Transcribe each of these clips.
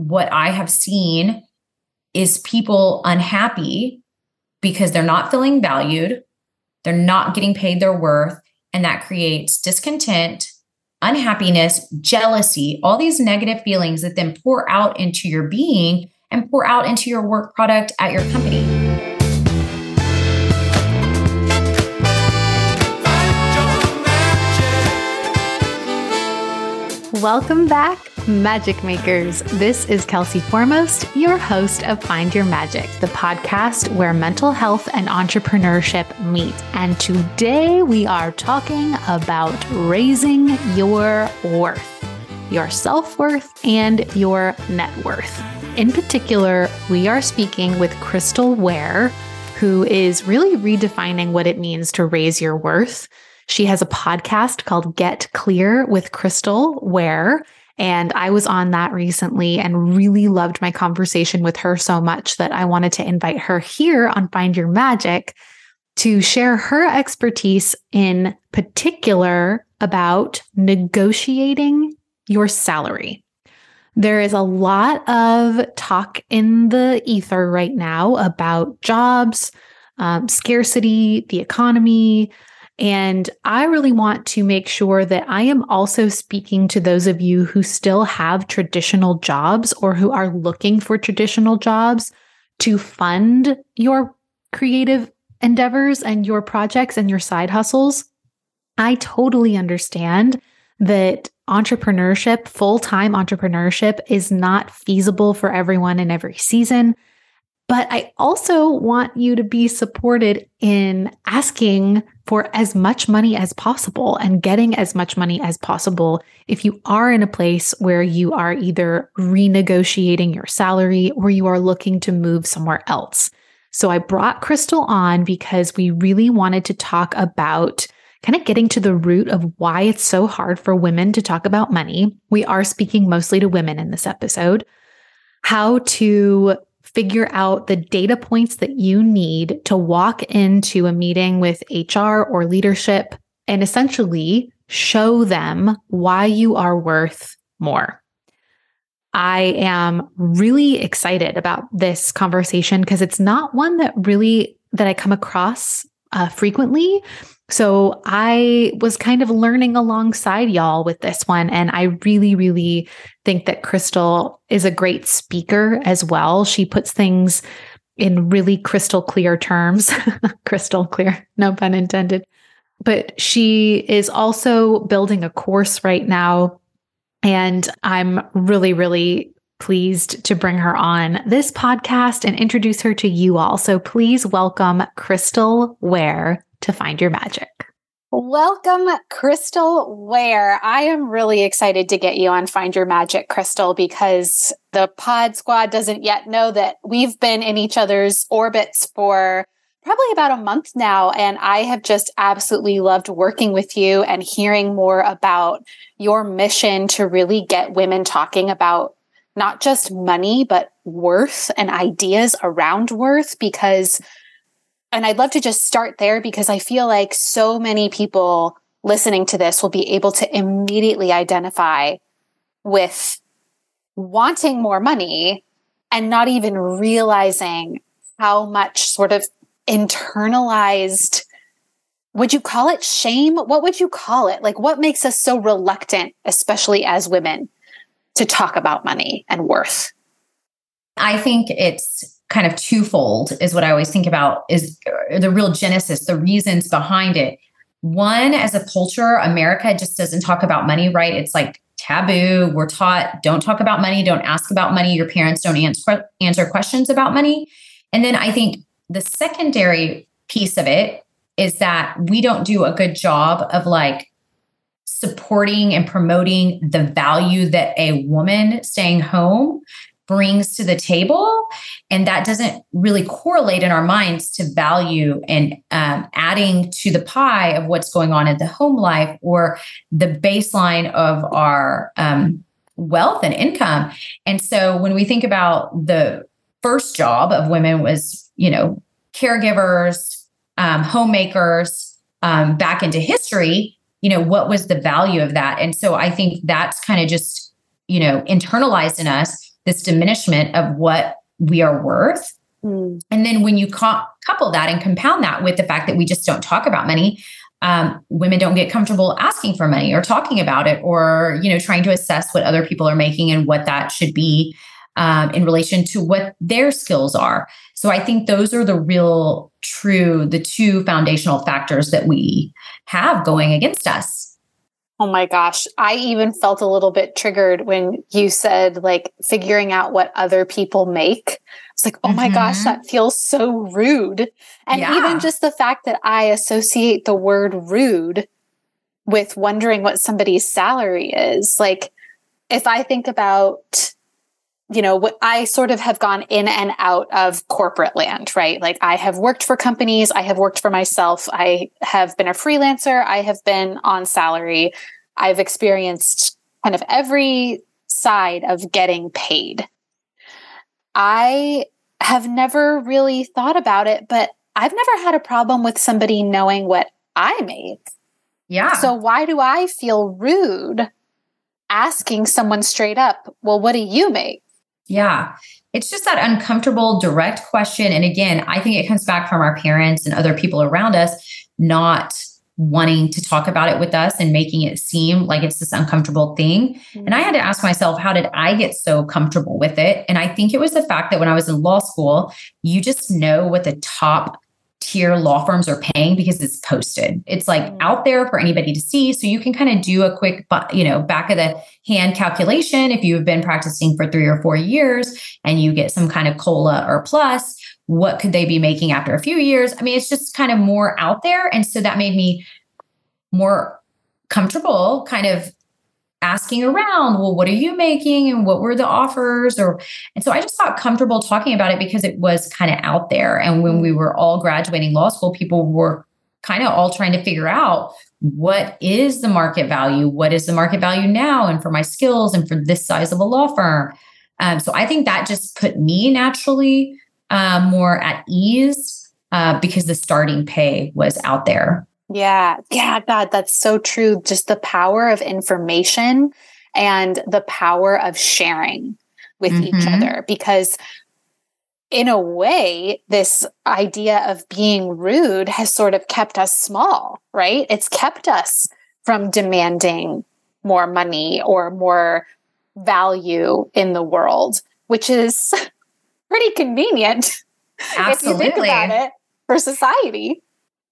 what I have seen is people unhappy because they're not feeling valued, they're not getting paid their worth, and that creates discontent, unhappiness, jealousy, all these negative feelings that then pour out into your being and pour out into your work product at your company. Welcome back, Magic Makers. This is Kelsey Formost, your host of Find Your Magic, the podcast where mental health and entrepreneurship meet. And today we are talking about raising your worth, your self worth, and your net worth. In particular, we are speaking with Crystal Ware, who is really redefining what it means to raise your worth she has a podcast called Get Clear with Crystal Ware. And I was on that recently and really loved my conversation with her so much that I wanted to invite her here on Find Your Magic to share her expertise in particular about negotiating your salary. There is a lot of talk in the ether right now about jobs, um, scarcity, the economy, and I really want to make sure that I am also speaking to those of you who still have traditional jobs or who are looking for traditional jobs to fund your creative endeavors and your projects and your side hustles. I totally understand that entrepreneurship, full time entrepreneurship, is not feasible for everyone in every season. But I also want you to be supported in asking for as much money as possible and getting as much money as possible if you are in a place where you are either renegotiating your salary or you are looking to move somewhere else. So I brought Crystal on because we really wanted to talk about kind of getting to the root of why it's so hard for women to talk about money. We are speaking mostly to women in this episode. How to figure out the data points that you need to walk into a meeting with HR or leadership and essentially show them why you are worth more. I am really excited about this conversation because it's not one that really that I come across uh, frequently. So I was kind of learning alongside y'all with this one. And I really, really think that Crystal is a great speaker as well. She puts things in really crystal clear terms, crystal clear, no pun intended. But she is also building a course right now. And I'm really, really pleased to bring her on this podcast and introduce her to you all. So please welcome Crystal Ware to Find Your Magic. Welcome, Crystal Ware. I am really excited to get you on Find Your Magic, Crystal, because the pod squad doesn't yet know that we've been in each other's orbits for probably about a month now. And I have just absolutely loved working with you and hearing more about your mission to really get women talking about not just money, but worth and ideas around worth because and I'd love to just start there because I feel like so many people listening to this will be able to immediately identify with wanting more money and not even realizing how much sort of internalized would you call it shame? What would you call it? Like what makes us so reluctant especially as women to talk about money and worth? I think it's kind of twofold is what I always think about is uh, the real genesis, the reasons behind it. One, as a culture, America just doesn't talk about money, right? It's like taboo. We're taught don't talk about money, don't ask about money. Your parents don't answer answer questions about money. And then I think the secondary piece of it is that we don't do a good job of like supporting and promoting the value that a woman staying home brings to the table. And that doesn't really correlate in our minds to value and um, adding to the pie of what's going on in the home life or the baseline of our um, wealth and income. And so when we think about the first job of women was, you know, caregivers, um, homemakers, um, back into history, you know, what was the value of that? And so I think that's kind of just, you know, internalized in us this diminishment of what we are worth. Mm. And then when you co- couple that and compound that with the fact that we just don't talk about money, um, women don't get comfortable asking for money or talking about it or you know trying to assess what other people are making and what that should be um, in relation to what their skills are so i think those are the real true the two foundational factors that we have going against us Oh my gosh. I even felt a little bit triggered when you said like figuring out what other people make. It's like, oh mm-hmm. my gosh, that feels so rude. And yeah. even just the fact that I associate the word rude with wondering what somebody's salary is. Like, if I think about you know, I sort of have gone in and out of corporate land, right? Like I have worked for companies, I have worked for myself, I have been a freelancer, I have been on salary. I've experienced kind of every side of getting paid. I have never really thought about it, but I've never had a problem with somebody knowing what I make. Yeah. So why do I feel rude asking someone straight up, well, what do you make? Yeah. It's just that uncomfortable, direct question. And again, I think it comes back from our parents and other people around us not wanting to talk about it with us and making it seem like it's this uncomfortable thing. Mm-hmm. And I had to ask myself, how did I get so comfortable with it? And I think it was the fact that when I was in law school, you just know what the top tier law firms are paying because it's posted. It's like mm. out there for anybody to see. So you can kind of do a quick, you know, back of the hand calculation if you've been practicing for three or four years and you get some kind of COLA or plus. What could they be making after a few years? I mean, it's just kind of more out there. And so that made me more comfortable kind of asking around, well, what are you making and what were the offers? Or and so I just got comfortable talking about it because it was kind of out there. And when we were all graduating law school, people were kind of all trying to figure out what is the market value? What is the market value now? And for my skills and for this size of a law firm. Um, so I think that just put me naturally uh, more at ease uh, because the starting pay was out there. Yeah. Yeah. God, that's so true. Just the power of information and the power of sharing with mm-hmm. each other. Because in a way, this idea of being rude has sort of kept us small, right? It's kept us from demanding more money or more value in the world, which is pretty convenient Absolutely. if you think about it for society.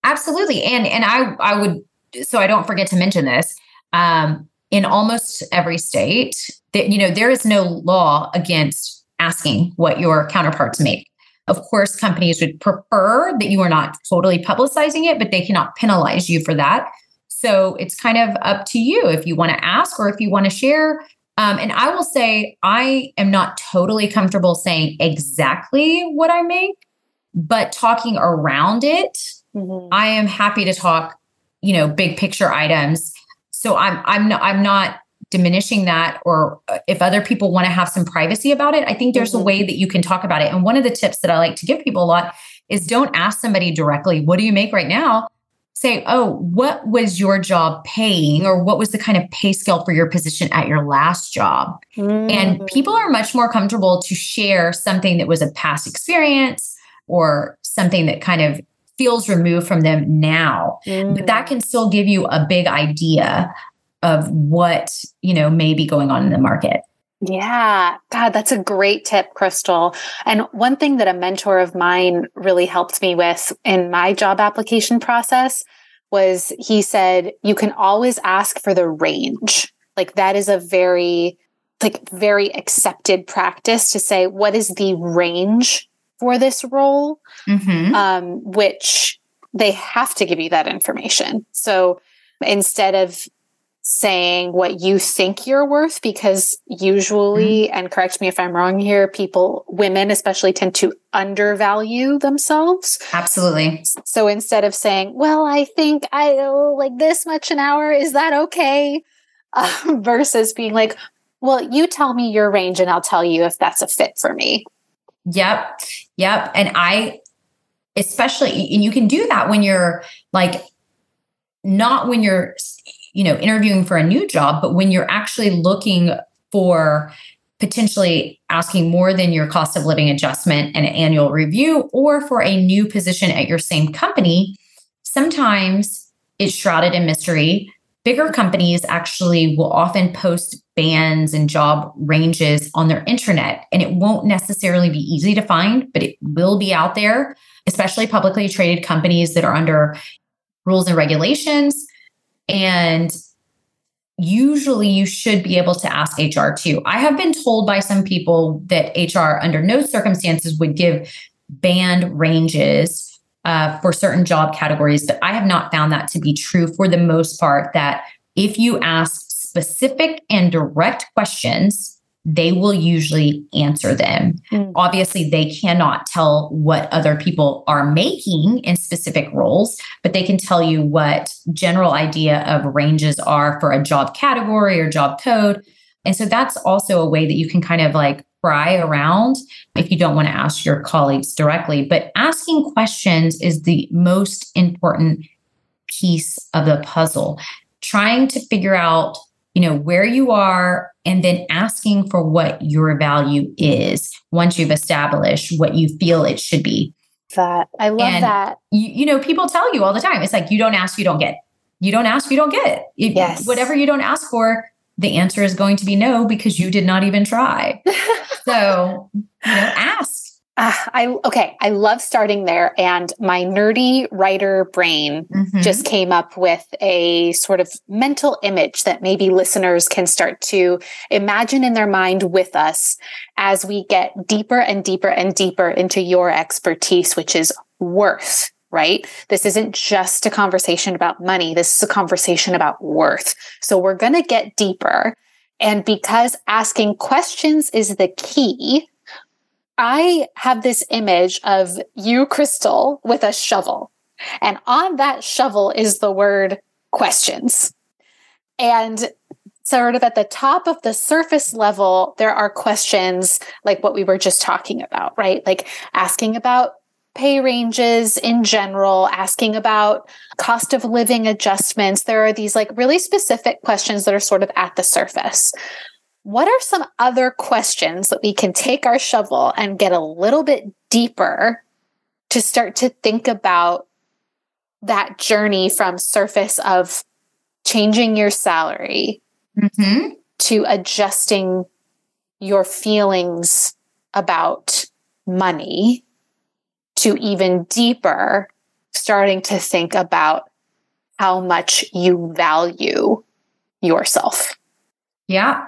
Absolutely. And and I I would so I don't forget to mention this. Um, in almost every state, that you know, there is no law against asking what your counterparts make. Of course, companies would prefer that you are not totally publicizing it, but they cannot penalize you for that. So it's kind of up to you if you want to ask or if you want to share. Um, and I will say, I am not totally comfortable saying exactly what I make, but talking around it Mm-hmm. I am happy to talk, you know, big picture items. So I'm I'm not I'm not diminishing that or uh, if other people want to have some privacy about it, I think there's mm-hmm. a way that you can talk about it. And one of the tips that I like to give people a lot is don't ask somebody directly, what do you make right now? Say, oh, what was your job paying or what was the kind of pay scale for your position at your last job? Mm-hmm. And people are much more comfortable to share something that was a past experience or something that kind of feels removed from them now mm. but that can still give you a big idea of what you know may be going on in the market yeah, God, that's a great tip, Crystal. And one thing that a mentor of mine really helped me with in my job application process was he said, you can always ask for the range. Like that is a very, like very accepted practice to say, what is the range for this role, mm-hmm. um, which they have to give you that information. So instead of saying what you think you're worth, because usually, mm-hmm. and correct me if I'm wrong here, people, women especially, tend to undervalue themselves. Absolutely. So instead of saying, well, I think I owe like this much an hour, is that okay? Uh, versus being like, well, you tell me your range and I'll tell you if that's a fit for me. Yep. Yep. And I, especially, and you can do that when you're like, not when you're, you know, interviewing for a new job, but when you're actually looking for potentially asking more than your cost of living adjustment and an annual review, or for a new position at your same company, sometimes it's shrouded in mystery. Bigger companies actually will often post bands and job ranges on their intranet, and it won't necessarily be easy to find, but it will be out there, especially publicly traded companies that are under rules and regulations. And usually you should be able to ask HR too. I have been told by some people that HR, under no circumstances, would give band ranges uh, for certain job categories, but I have not found that to be true for the most part. That if you ask specific and direct questions, they will usually answer them. Mm. Obviously, they cannot tell what other people are making in specific roles, but they can tell you what general idea of ranges are for a job category or job code. And so that's also a way that you can kind of like pry around if you don't want to ask your colleagues directly. But asking questions is the most important piece of the puzzle. Trying to figure out you know where you are and then asking for what your value is once you've established what you feel it should be that i love and that you, you know people tell you all the time it's like you don't ask you don't get you don't ask you don't get it, yes. whatever you don't ask for the answer is going to be no because you did not even try so you know ask uh, I okay. I love starting there, and my nerdy writer brain mm-hmm. just came up with a sort of mental image that maybe listeners can start to imagine in their mind with us as we get deeper and deeper and deeper into your expertise, which is worth. Right? This isn't just a conversation about money. This is a conversation about worth. So we're going to get deeper. And because asking questions is the key, I have this image of you, Crystal, with a shovel. And on that shovel is the word questions. And sort of at the top of the surface level, there are questions like what we were just talking about, right? Like asking about pay ranges in general, asking about cost of living adjustments. There are these like really specific questions that are sort of at the surface what are some other questions that we can take our shovel and get a little bit deeper to start to think about that journey from surface of changing your salary mm-hmm. to adjusting your feelings about money to even deeper starting to think about how much you value yourself. Yeah.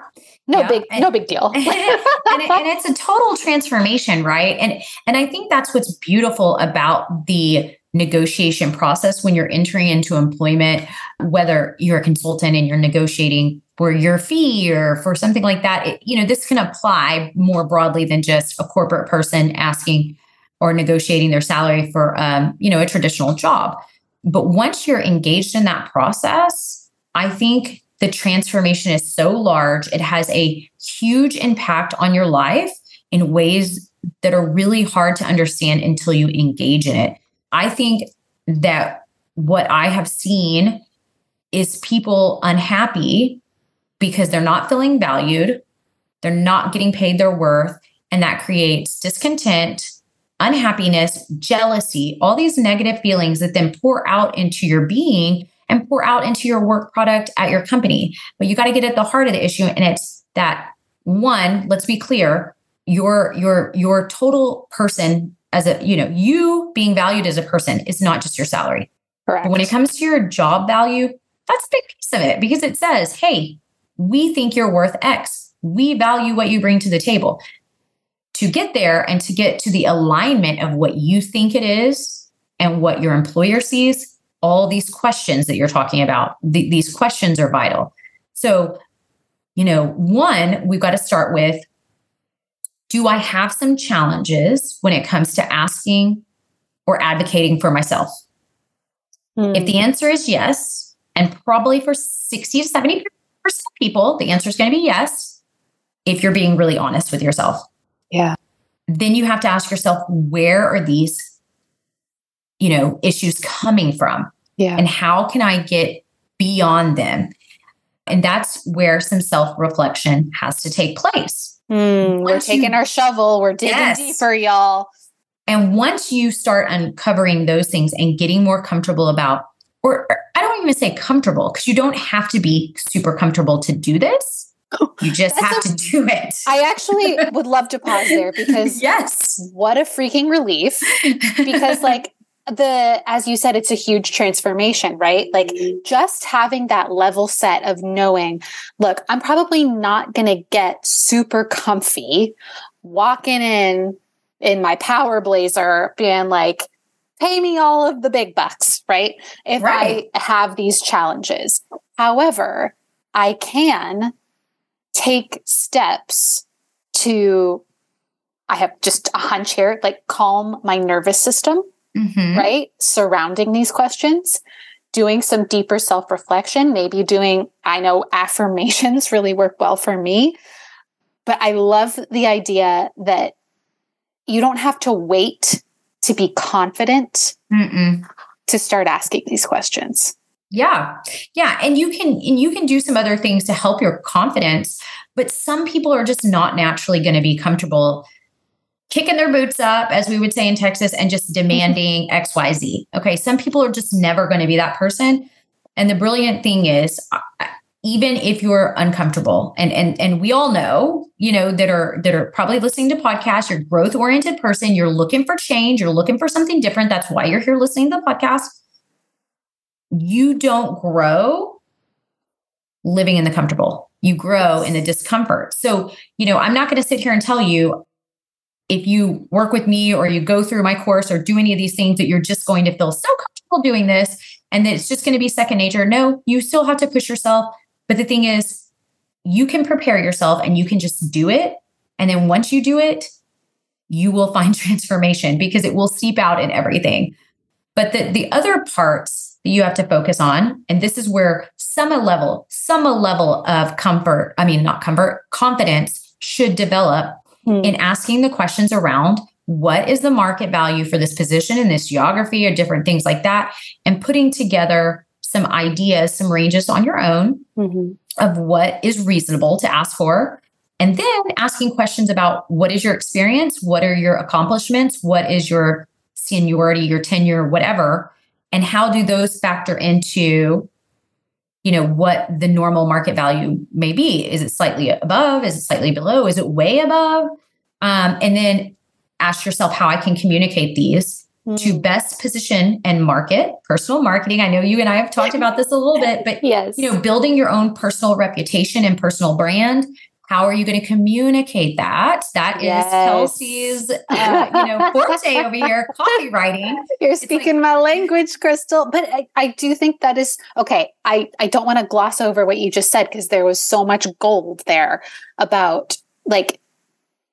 No yeah. big and, no big deal. And, it, and, it's a total transformation right? And and i think that's what's beautiful about the negotiation process when you're entering into employment whether you're a consultant and you're negotiating for your fee or for something like that it, you know this can apply more broadly than just a corporate person asking or negotiating their salary for um, you know a traditional job but once you're engaged in that process i think the transformation is so large. It has a huge impact on your life in ways that are really hard to understand until you engage in it. I think that what I have seen is people unhappy because they're not feeling valued, they're not getting paid their worth, and that creates discontent, unhappiness, jealousy, all these negative feelings that then pour out into your being and pour out into your work product at your company. But you got to get at the heart of the issue. And it's that one, let's be clear, your your your total person as a, you know, you being valued as a person is not just your salary. Correct. But when it comes to your job value, that's a big piece of it because it says, hey, we think you're worth X. We value what you bring to the table. To get there and to get to the alignment of what you think it is and what your employer sees, all these questions that you're talking about. Th- these questions are vital. So, you know, one, we've got to start with do I have some challenges when it comes to asking or advocating for myself? Hmm. If the answer is yes, and probably for 60 to 70% of people, the answer is going to be yes, if you're being really honest with yourself. Then you have to ask yourself, where are these you know issues coming from yeah and how can i get beyond them and that's where some self reflection has to take place Mm, we're taking you, our shovel, we're digging yes. deeper, y'all. And once you start uncovering those things and getting more comfortable about, or I don't even say comfortable, because you don't have to be super comfortable to do this. You just have a, to do it. I actually would love to pause there because yes, what a freaking relief. Because like the as you said it's a huge transformation right like mm-hmm. just having that level set of knowing look i'm probably not going to get super comfy walking in in my power blazer being like pay me all of the big bucks right if right. i have these challenges however i can take steps to i have just a hunch here like calm my nervous system mm-hmm. right? Surrounding these questions, doing some deeper self reflection, maybe doing, I know affirmations really work well for me. But I love the idea that you don't have to wait to be confident Mm-mm. to start asking these questions. Yeah. Yeah, and you can and you can do some other things to help your confidence, but some people are just not naturally going to be comfortable kicking their boots up, as we would say in Texas, and just demanding XYZ. Okay. Some people are just never going to be that person. And the brilliant thing is, uh, even if you're uncomfortable and and and we all know you know that are that are probably listening to podcasts you're growth oriented person you're looking for change you're looking for something different that's why you're here listening to the podcast you don't grow living in the comfortable you grow in the discomfort so you know i'm not going to sit here and tell you if you work with me or you go through my course or do any of these things that you're just going to feel so comfortable doing this and that it's just going to be second nature. No, you still have to push yourself. But the thing is, you can prepare yourself and you can just do it. And then once you do it, you will find transformation because it will seep out in everything. But the, the other parts that you have to focus on, and this is where some level, some level of comfort, I mean, not comfort, confidence should develop mm. in asking the questions around what is the market value for this position in this geography or different things like that, and putting together some ideas, some ranges on your own mm-hmm. of what is reasonable to ask for. And then asking questions about what is your experience? What are your accomplishments? What is your seniority, your tenure, whatever? And how do those factor into you know what the normal market value may be? Is it slightly above? Is it slightly below? Is it way above? Um, and then ask yourself how i can communicate these mm. to best position and market personal marketing. I know you and i have talked about this a little bit but yes. you know building your own personal reputation and personal brand how are you going to communicate that? That is yes. Kelsey's, uh, you know, forte over here, copywriting. You're speaking like- my language, Crystal. But I, I do think that is okay. I, I don't want to gloss over what you just said because there was so much gold there about like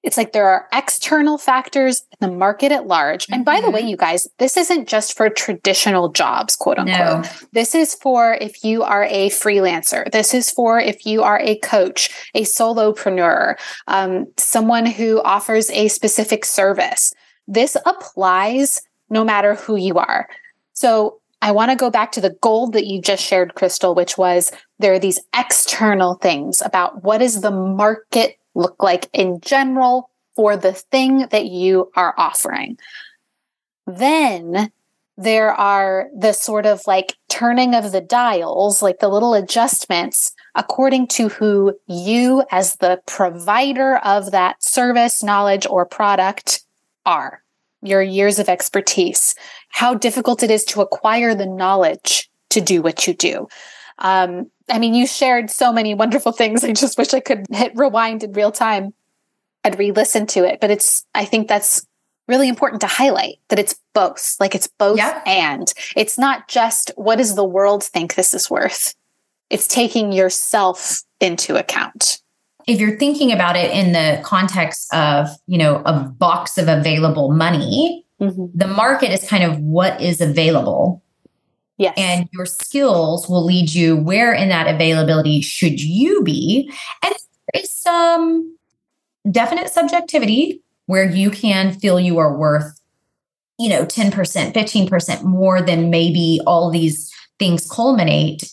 it's like there are external factors in the market at large. And by the way, mm-hmm. you guys, this isn't just for traditional jobs, quote unquote. No. This is for if you are a freelancer. This is for if you are a coach, a solopreneur, um, someone who offers a specific service. This applies no matter who you are. So I want to go back to the gold that you just shared, Crystal, which was there are these external things about what is the market look like in general for the thing that you are offering. Then there are the sort of like turning of the dials, like the little adjustments according to who you, as the provider of that service, knowledge, or product, are. Your years of expertise, how difficult it is to acquire the knowledge to do what you do. Um, I mean, you shared so many wonderful things. I just wish I could hit rewind in real time and re listen to it. But it's, I think that's really important to highlight that it's both. Like it's both and it's not just what does the world think this is worth? It's taking yourself into account. If you're thinking about it in the context of, you know, a box of available money, mm-hmm. the market is kind of what is available Yes. And your skills will lead you where in that availability should you be. And there is some definite subjectivity where you can feel you are worth, you know, 10%, 15% more than maybe all these things culminate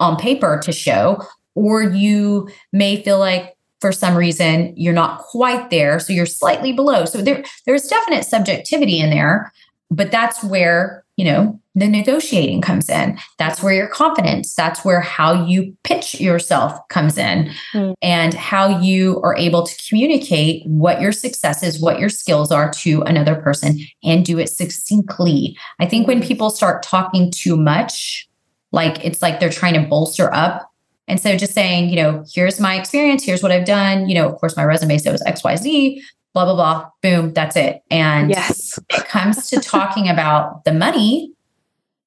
on paper to show. Or you may feel like for some reason you're not quite there so you're slightly below so there there's definite subjectivity in there but that's where you know the negotiating comes in that's where your confidence that's where how you pitch yourself comes in mm. and how you are able to communicate what your success is what your skills are to another person and do it succinctly i think when hmm. people start talking too much like it's like they're trying to bolster up and so just saying, you know, here's my experience, here's what I've done. You know, of course, my resume says XYZ, blah, blah, blah, boom, that's it. And yes. it comes to talking about the money,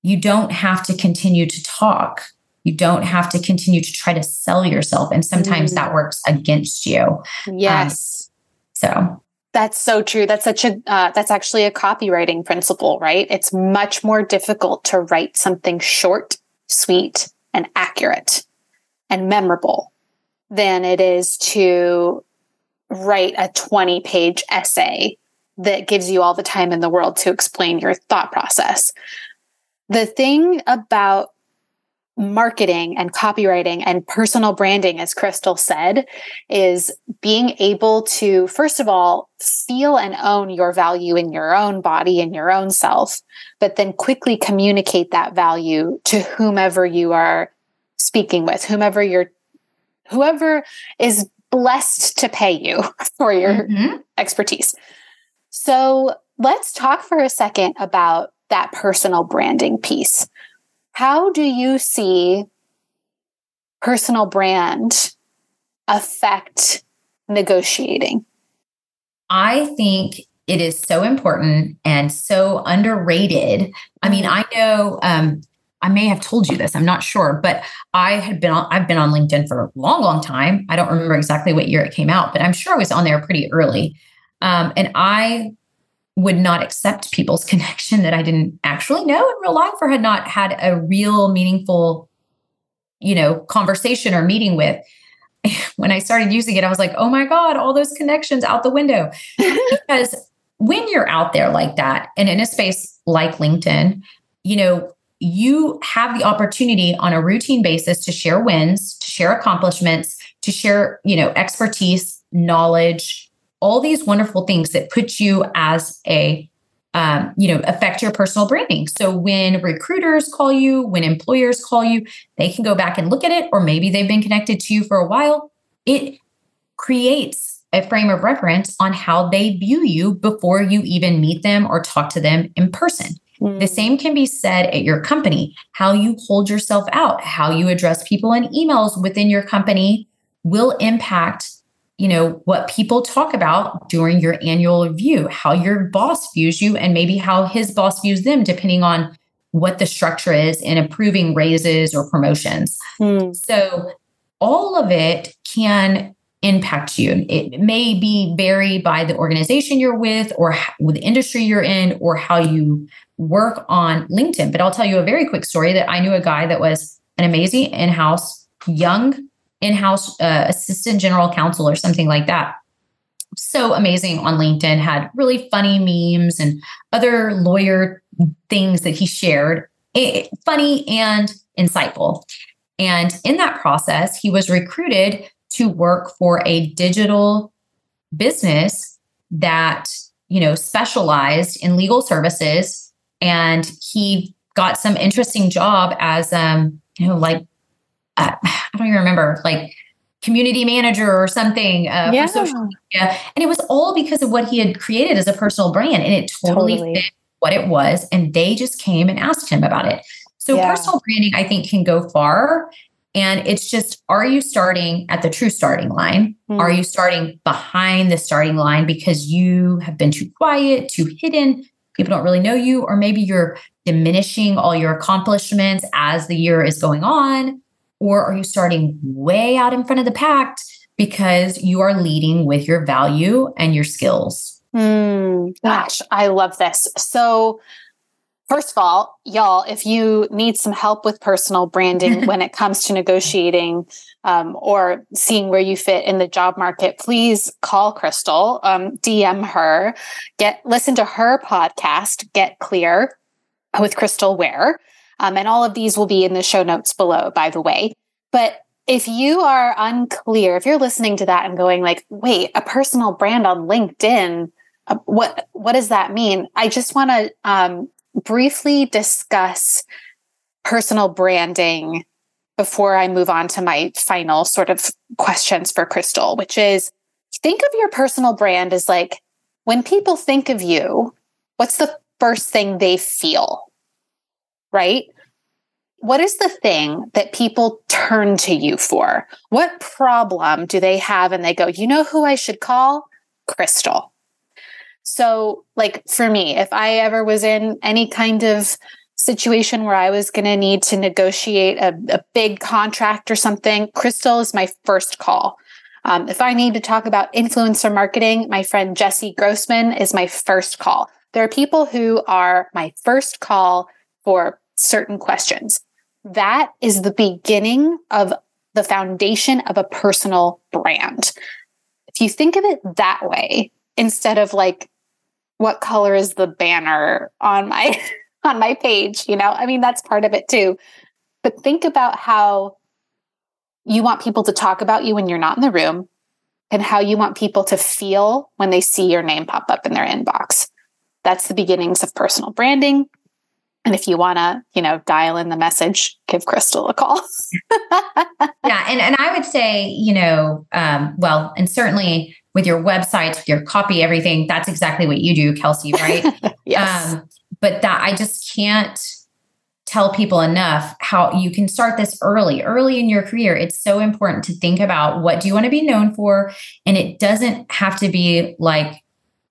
you don't have to continue to talk. You don't have to continue to try to sell yourself. And sometimes mm. that works against you. Yes. Um, so that's so true. That's such a uh, that's actually a copywriting principle, right? It's much more difficult to write something short, sweet, and accurate and memorable than it is to write a 20 page essay that gives you all the time in the world to explain your thought process. The thing about marketing and copywriting and personal branding, as Crystal said, is being able to, first of all, feel and own your value in your own body and your own self, but then quickly communicate that value to whomever you are speaking with, whomever you're, whoever is blessed to pay you for your mm-hmm. expertise. So let's talk for a second about that personal branding piece. How do you see personal brand affect negotiating? I think it is so important and so underrated. I mean, mm-hmm. I know um, I may have told you this, I'm not sure, but I had been on, I've been on LinkedIn for a long, long time. I don't remember exactly what year it came out, but I'm sure I was on there pretty early. Um, and I would not accept people's connection that I didn't actually know in real life or had not had a real meaningful, you know, conversation or meeting with. When I started using it, I was like, oh my God, all those connections out the window. because when you're out there like that and in a space like LinkedIn, you know, you have the opportunity on a routine basis to share wins, to share accomplishments, to share, you know, expertise, knowledge, all these wonderful things that put you as a um, you know, affect your personal branding. So when recruiters call you, when employers call you, they can go back and look at it, or maybe they've been connected to you for a while. It creates a frame of reference on how they view you before you even meet them or talk to them in person. The mm. same can be said at your company. How you hold yourself out, how you address people in emails within your company will impact you know what people talk about during your annual review how your boss views you and maybe how his boss views them depending on what the structure is in approving raises or promotions mm. so all of it can impact you it may be vary by the organization you're with or with the industry you're in or how you work on LinkedIn. But I'll tell you a very quick story that I knew a guy that was an amazing in house, young in house uh, assistant general counsel or something like that. So amazing on LinkedIn, had really funny memes and other lawyer things that he shared, it, funny and insightful. And in that process, he was recruited to work for a digital business that you know specialized in legal services and he got some interesting job as um you know like uh, I don't even remember like community manager or something uh, yeah. for social media, and it was all because of what he had created as a personal brand, and it totally, totally. fit what it was. And they just came and asked him about it. So yeah. personal branding, I think, can go far. And it's just, are you starting at the true starting line? Mm. Are you starting behind the starting line because you have been too quiet, too hidden, people don't really know you, or maybe you're diminishing all your accomplishments as the year is going on, or are you starting way out in front of the pack because you are leading with your value and your skills? Mm, gosh, I love this. So, First of all, y'all, if you need some help with personal branding when it comes to negotiating um, or seeing where you fit in the job market, please call Crystal, um, DM her, get listen to her podcast, Get Clear with Crystal Ware. Um, and all of these will be in the show notes below, by the way. But if you are unclear, if you're listening to that and going like, wait, a personal brand on LinkedIn, uh, what what does that mean? I just want to um, briefly discuss personal branding before I move on to my final sort of questions for Crystal, which is think of your personal brand as like when people think of you, what's the first thing they feel? Right? what is the thing that people turn to you for? What problem do they have and they go, you know who I should call? Crystal. So, like for me, if I ever was in any kind of situation where I was going to need to negotiate a, a, big contract or something, Crystal is my first call. Um, if I need to talk about influencer marketing, my friend Jesse Grossman is my first call. There are people who are my first call for certain questions that is the beginning of the foundation of a personal brand. If you think of it that way, instead of like, what color is the banner on my on my page, you know? I mean, that's part of it too. But think about how you want people to talk about you when you're not in the room and how you want people to feel when they see your name pop up in their inbox. That's the beginnings of personal branding. And if you want to, you know, dial in the message, give Crystal a call. yeah. And, and I would say, you know, um, well, and certainly with your websites, with your copy, everything, that's exactly what you do, Kelsey, right? yes. Um, but that I just can't tell people enough how you can start this early, early in your career. It's so important to think about what do you want to be known for? And it doesn't have to be like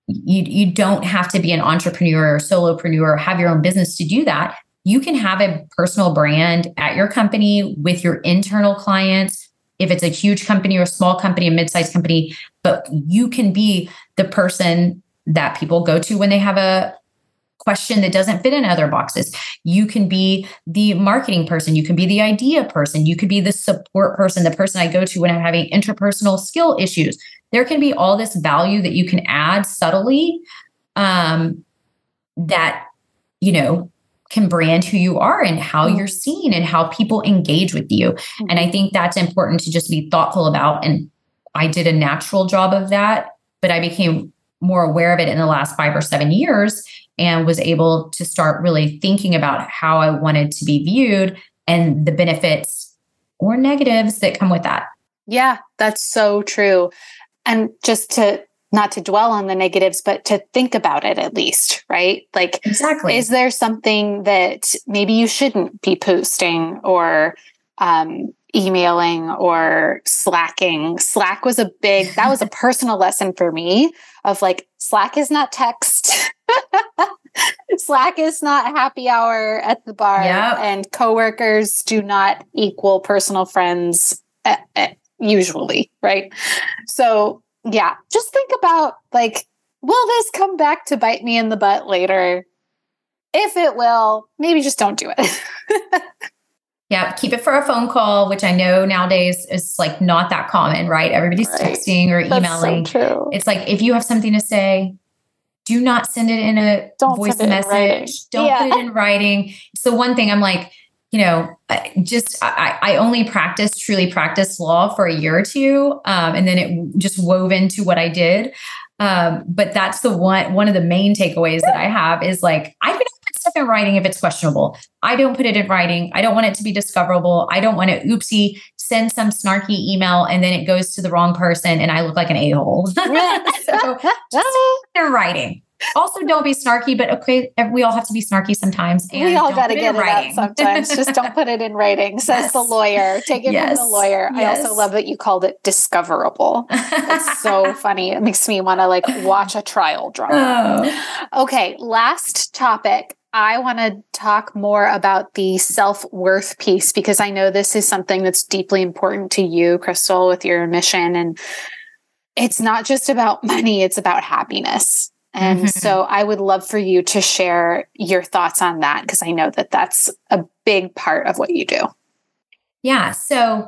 you you don't have to be an entrepreneur or solopreneur or have your own business to do that. You can have a personal brand at your company with your internal clients. If it's a huge company or a small company a mid-sized company but you can be the person that people go to when they have a question that doesn't fit in other boxes. You can be the marketing person. You can be the idea person. You could be the support person the person i go to when i'm having interpersonal skill issues there can be all this value that you can add subtly um, that you know can brand who you are and how you're mm-hmm. seen and how people engage with you and i mm-hmm. think that's important to just be thoughtful about and i did a natural job of that but i became more aware of it in the last five or seven years and was able to start really thinking about how i wanted to be viewed and the benefits or negatives that come with that yeah that's so true and just to not to dwell on the negatives, but to think about it at least, right? Like, exactly. Is there something that maybe you shouldn't be posting or um, emailing or slacking? Slack was a big, that was a personal lesson for me of like, Slack is not text. Slack is not happy hour at the bar, yep. and coworkers do not equal personal friends at, at, usually, right? So, yeah, just think about like, will this come back to bite me in the butt later? If it will, maybe just don't do it. yeah, keep it for a phone call, which I know nowadays is like not that common, right? Everybody's right. texting or emailing. So it's like if you have something to say, do not send it in a don't voice message. Don't yeah. put it in writing. So one thing I'm like, you know, just I, I, only practiced, truly practiced law for a year or two, um, and then it just wove into what I did. Um, but that's the one one of the main takeaways that I have is like I put stuff in writing if it's questionable. I don't put it in writing. I don't want it to be discoverable. I don't want to oopsie send some snarky email and then it goes to the wrong person and I look like an a hole. so just in writing also don't be snarky, but okay, we all have to be snarky sometimes. And we all got to get it out sometimes. Just don't put it in writing, says yes. the lawyer. Take it yes. from the lawyer. Yes. I also love that you called it discoverable. It's so funny. It makes me want to like watch a trial drama. Oh. Okay, last topic. I want to talk more about the self worth piece because I know this is something that's deeply important to you, Crystal, with your mission. And it's not just about money, it's about happiness. And mm-hmm. so I would love for you to share your thoughts on that because I know that that's a big part of what you do. Yeah. So,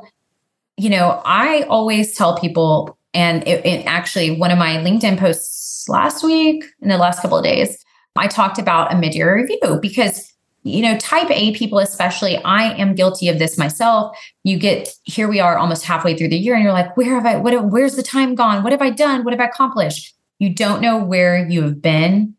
you know, I always tell people, and it, it actually, one of my LinkedIn posts last week, in the last couple of days, I talked about a mid year review because you know, type A people, especially, I am guilty of this myself. You get here, we are almost halfway through the year, and you're like, where have I, what, where's the time gone? What have I done? What have I accomplished? You don't know where you have been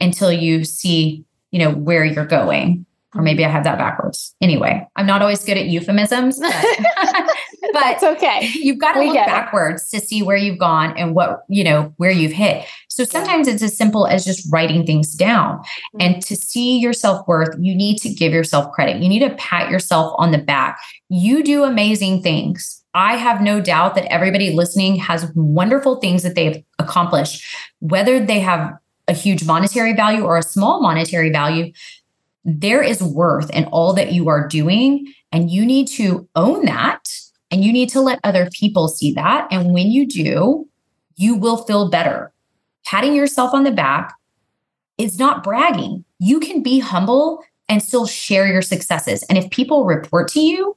until you see, you know, where you're going. Or maybe I have that backwards. Anyway, I'm not always good at euphemisms, but, but That's okay. You've got to we look backwards it. to see where you've gone and what, you know, where you've hit. So sometimes it's as simple as just writing things down. Mm-hmm. And to see your self worth, you need to give yourself credit. You need to pat yourself on the back. You do amazing things. I have no doubt that everybody listening has wonderful things that they've accomplished, whether they have a huge monetary value or a small monetary value there is worth in all that you are doing. And you need to own that and you need to let other people see that. And when you do, you will feel better. Patting yourself on the back is not bragging. You can be humble and still share your successes. And if people report to you,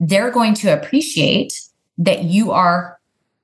they're going to appreciate that you are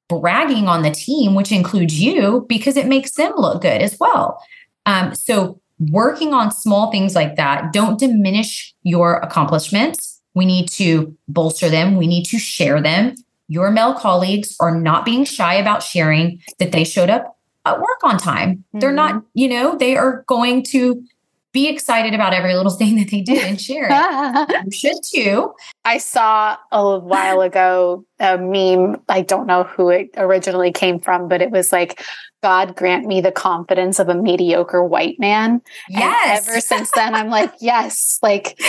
bragging on the team, which includes you, because it makes them look good as well. Um, so working on small things like that don't diminish your accomplishments. We need to bolster them, we need to share them. Your male colleagues are not being shy about sharing that they showed up at work on time. Mm-hmm. They're not, mm-hmm. you know, they are going to be excited about every little thing that they did and share it. you should too. I saw a while ago a meme. I don't know who it originally came from, but it was like, God grant me the confidence of a mediocre white man. Yes. And ever since then, I'm like, yes. Like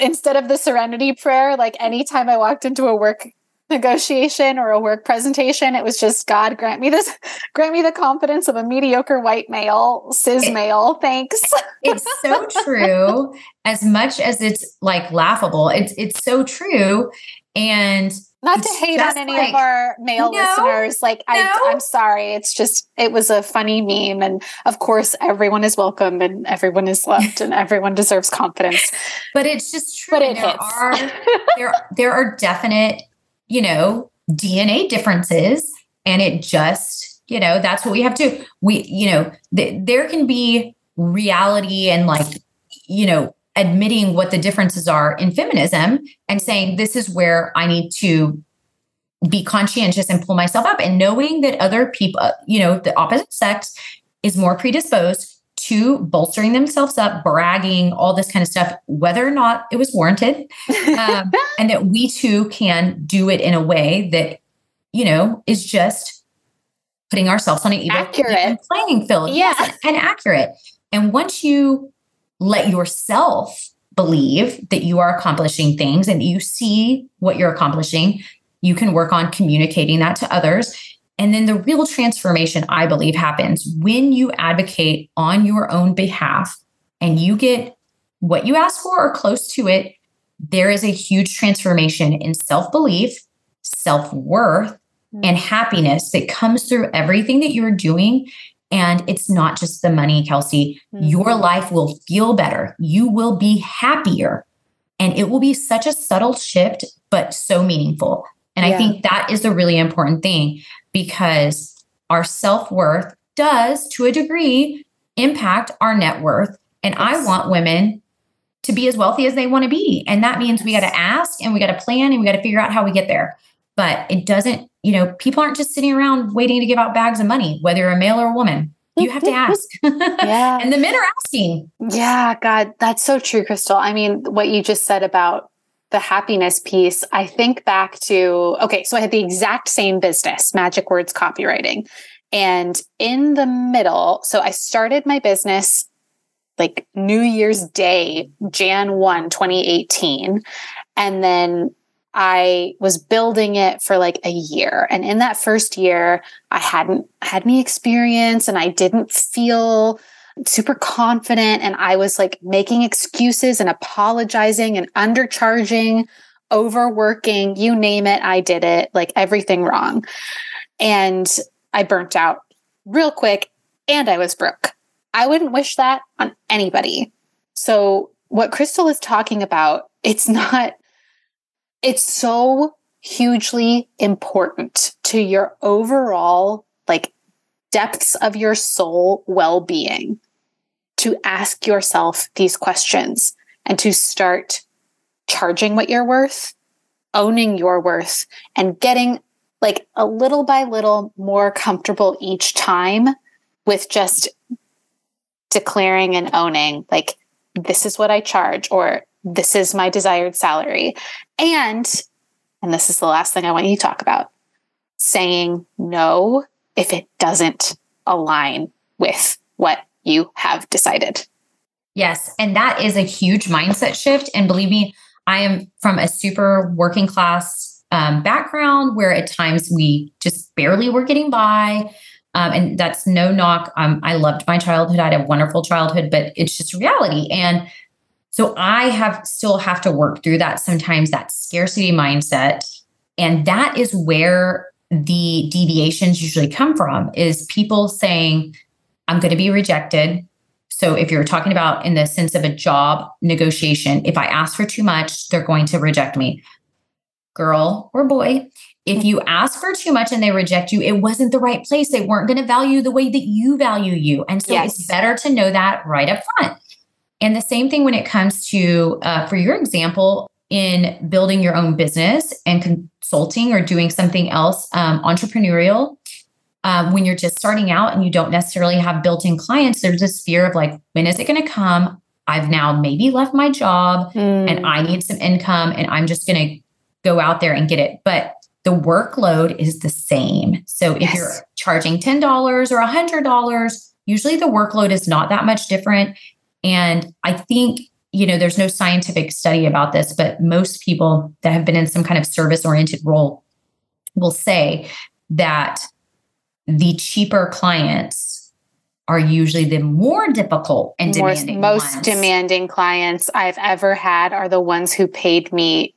instead of the serenity prayer, like anytime I walked into a work negotiation or a work presentation. It was just God grant me this, grant me the confidence of a mediocre white male, cis male. Thanks. it's so true. As much as it's like laughable, it's it's so true. And not to hate on any like, of our male no, listeners. Like no. I, I'm sorry. It's just it was a funny meme, and of course, everyone is welcome and everyone is loved and everyone deserves confidence. But it's just true. But it there hits. are there there are definite you know, DNA differences. And it just, you know, that's what we have to, we, you know, th- there can be reality and like, you know, admitting what the differences are in feminism and saying, this is where I need to be conscientious and pull myself up and knowing that other people, uh, you know, the opposite sex is more predisposed to bolstering themselves up, bragging, all this kind of stuff, whether or not it was warranted. Um, and that we too can do it in a way that, you know, is just putting ourselves on an even, accurate. playing field. Yeah. Yes, and accurate. And once you let yourself believe that you are accomplishing things and you see what you're accomplishing, you can work on communicating that to others and then the real transformation, I believe, happens when you advocate on your own behalf and you get what you ask for or close to it. There is a huge transformation in self belief, self worth, mm-hmm. and happiness that comes through everything that you're doing. And it's not just the money, Kelsey. Mm-hmm. Your life will feel better. You will be happier. And it will be such a subtle shift, but so meaningful. And yeah. I think that is the really important thing because our self worth does, to a degree, impact our net worth. And yes. I want women to be as wealthy as they want to be. And that means we got to ask and we got to plan and we got to figure out how we get there. But it doesn't, you know, people aren't just sitting around waiting to give out bags of money, whether you're a male or a woman. You have to ask. yeah. and the men are asking. Yeah, God, that's so true, Crystal. I mean, what you just said about the happiness piece, I think back to okay, so I had the exact same business, Magic Words Copywriting. And in the middle, so I started my business like New Year's Day, Jan 1, 2018. And then I was building it for like a year. And in that first year, I hadn't had any experience and I didn't feel super confident and I was like making excuses and apologizing and undercharging, overworking, you name it, I did it, like everything wrong. And I burnt out real quick and I was broke. I wouldn't wish that on anybody. So, what Crystal is talking about, it's not, it's so hugely important to your overall like depths of your soul well being to ask yourself these questions and to start charging what you're worth, owning your worth, and getting like a little by little more comfortable each time with just declaring and owning, like, this is what I charge, or this is my desired salary. And, and this is the last thing I want you to talk about saying no if it doesn't align with what you have decided. Yes. And that is a huge mindset shift. And believe me, I am from a super working class um, background where at times we just barely were getting by. Um, and that's no knock. Um, I loved my childhood. I had a wonderful childhood, but it's just reality. And so I have still have to work through that sometimes, that scarcity mindset. And that is where the deviations usually come from is people saying, I'm going to be rejected. So if you're talking about in the sense of a job negotiation, if I ask for too much, they're going to reject me. Girl or boy, if you ask for too much and they reject you, it wasn't the right place. They weren't going to value the way that you value you. And so yes. it's better to know that right up front. And the same thing when it comes to, uh, for your example, in building your own business and consulting or doing something else um, entrepreneurial um, when you're just starting out and you don't necessarily have built-in clients there's this fear of like when is it going to come i've now maybe left my job mm. and i need some income and i'm just going to go out there and get it but the workload is the same so if yes. you're charging $10 or $100 usually the workload is not that much different and i think you know, there's no scientific study about this, but most people that have been in some kind of service oriented role will say that the cheaper clients are usually the more difficult and more, demanding most ones. demanding clients I've ever had are the ones who paid me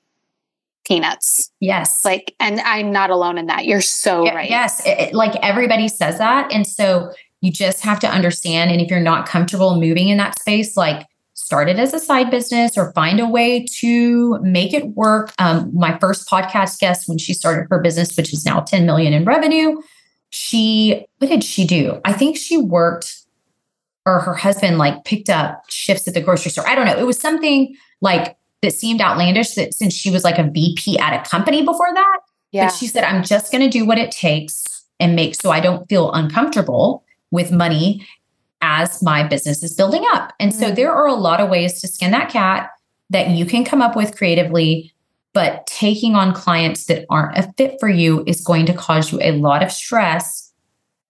peanuts. Yes. Like, and I'm not alone in that. You're so yeah, right. Yes. It, it, like everybody says that. And so you just have to understand. And if you're not comfortable moving in that space, like start it as a side business or find a way to make it work. Um, my first podcast guest, when she started her business, which is now 10 million in revenue, she, what did she do? I think she worked or her husband like picked up shifts at the grocery store. I don't know. It was something like that seemed outlandish that since she was like a VP at a company before that. Yeah. But she said, I'm just going to do what it takes and make so I don't feel uncomfortable with money as my business is building up. And mm-hmm. so there are a lot of ways to skin that cat that you can come up with creatively, but taking on clients that aren't a fit for you is going to cause you a lot of stress.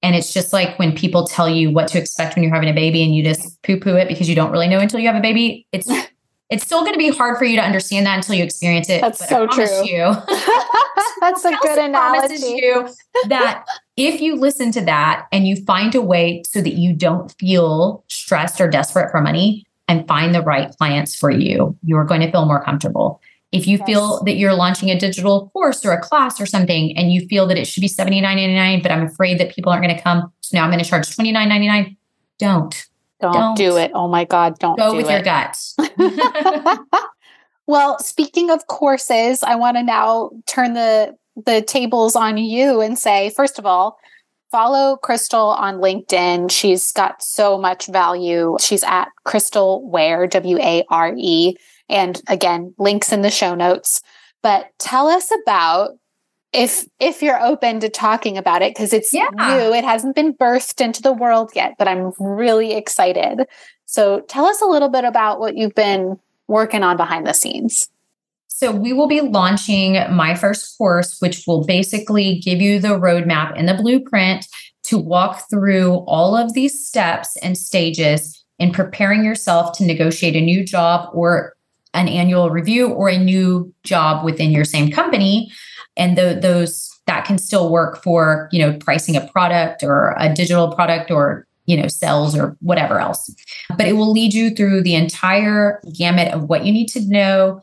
And it's just like when people tell you what to expect when you're having a baby and you just poo poo it because you don't really know until you have a baby. It's it's still going to be hard for you to understand that until you experience it. That's so true. You, That's a good analogy. You that if you listen to that and you find a way so that you don't feel stressed or desperate for money and find the right clients for you, you are going to feel more comfortable. If you yes. feel that you're launching a digital course or a class or something and you feel that it should be $79.99, but I'm afraid that people aren't going to come, so now I'm going to charge $29.99, don't don't, don't, do it. Oh my God, don't go do with it. your guts. well, speaking of courses, I want to now turn the the tables on you and say, first of all, follow Crystal on LinkedIn. She's got so much value. She's at Crystal Ware, W A R E. And again, links in the show notes. But tell us about if if you're open to talking about it because it's yeah. new it hasn't been birthed into the world yet but i'm really excited so tell us a little bit about what you've been working on behind the scenes so we will be launching my first course which will basically give you the roadmap and the blueprint to walk through all of these steps and stages in preparing yourself to negotiate a new job or an annual review or a new job within your same company. And the, those that can still work for you know pricing a product or a digital product or you know sales or whatever else. But it will lead you through the entire gamut of what you need to know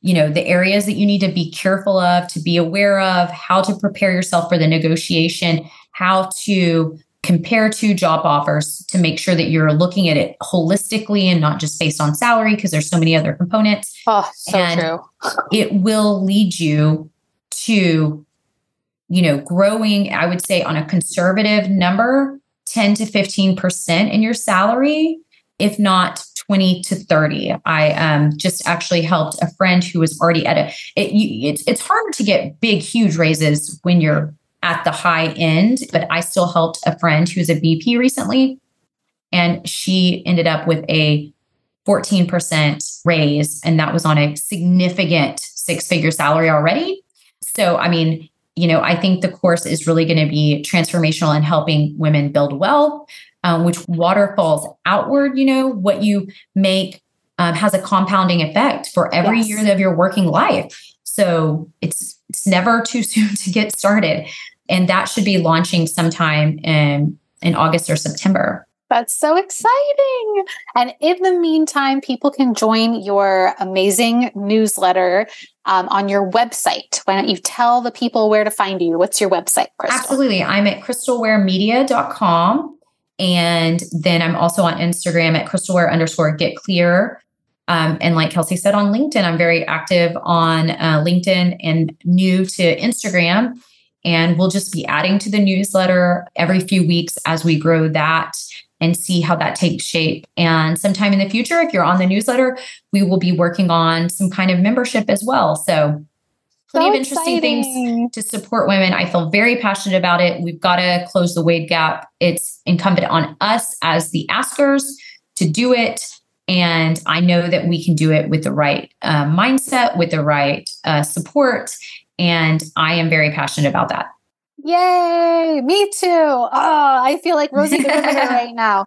you know the areas that you need to be careful of to be aware of how to prepare yourself for the negotiation how to compare two job offers to make sure that you're looking at it holistically and not just based on salary because there's so many other components oh so and true it will lead you to you know growing i would say on a conservative number 10 to 15% in your salary, if not 20 to 30. I um, just actually helped a friend who was already at a, it, you, it's, it's harder to get big, huge raises when you're at the high end, but I still helped a friend who's a VP recently. And she ended up with a 14% raise, and that was on a significant six figure salary already. So, I mean, you know, I think the course is really going to be transformational in helping women build wealth, um, which waterfalls outward. You know, what you make um, has a compounding effect for every yes. year of your working life. So it's it's never too soon to get started, and that should be launching sometime in in August or September. That's so exciting. And in the meantime, people can join your amazing newsletter um, on your website. Why don't you tell the people where to find you? What's your website, Crystal? Absolutely. I'm at crystalwaremedia.com. And then I'm also on Instagram at crystalware underscore get clear. Um, and like Kelsey said on LinkedIn, I'm very active on uh, LinkedIn and new to Instagram. And we'll just be adding to the newsletter every few weeks as we grow that and see how that takes shape. And sometime in the future, if you're on the newsletter, we will be working on some kind of membership as well. So, plenty so of interesting exciting. things to support women. I feel very passionate about it. We've got to close the wage gap. It's incumbent on us as the askers to do it. And I know that we can do it with the right uh, mindset, with the right uh, support. And I am very passionate about that. Yay, me too. Oh, I feel like Rosie right now.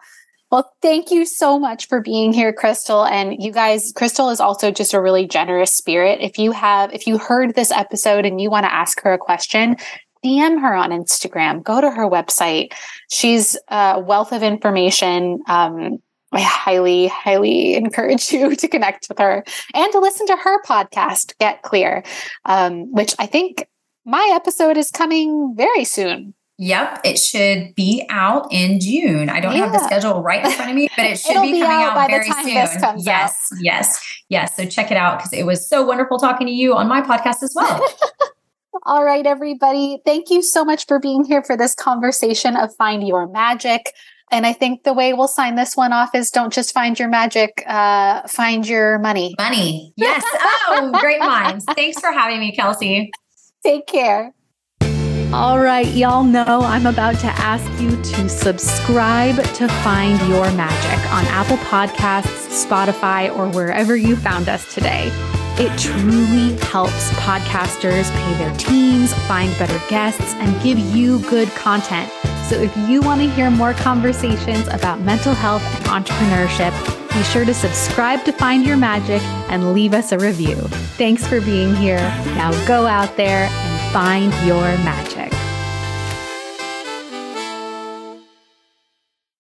Well, thank you so much for being here, Crystal. And you guys, Crystal is also just a really generous spirit. If you have, if you heard this episode and you want to ask her a question, DM her on Instagram, go to her website. She's a wealth of information. Um, I highly, highly encourage you to connect with her and to listen to her podcast, Get Clear, um, which I think my episode is coming very soon. Yep, it should be out in June. I don't yeah. have the schedule right in front of me, but it should be, be coming out, out very soon. yes, out. yes, yes. So check it out because it was so wonderful talking to you on my podcast as well. All right, everybody. Thank you so much for being here for this conversation of Find Your Magic. And I think the way we'll sign this one off is don't just find your magic, uh, find your money. Money. Yes. Oh, great minds. Thanks for having me, Kelsey. Take care. All right, y'all know I'm about to ask you to subscribe to Find Your Magic on Apple Podcasts, Spotify, or wherever you found us today. It truly helps podcasters pay their teams, find better guests, and give you good content. So if you want to hear more conversations about mental health and entrepreneurship, be sure to subscribe to Find Your Magic and leave us a review. Thanks for being here. Now go out there and find your magic.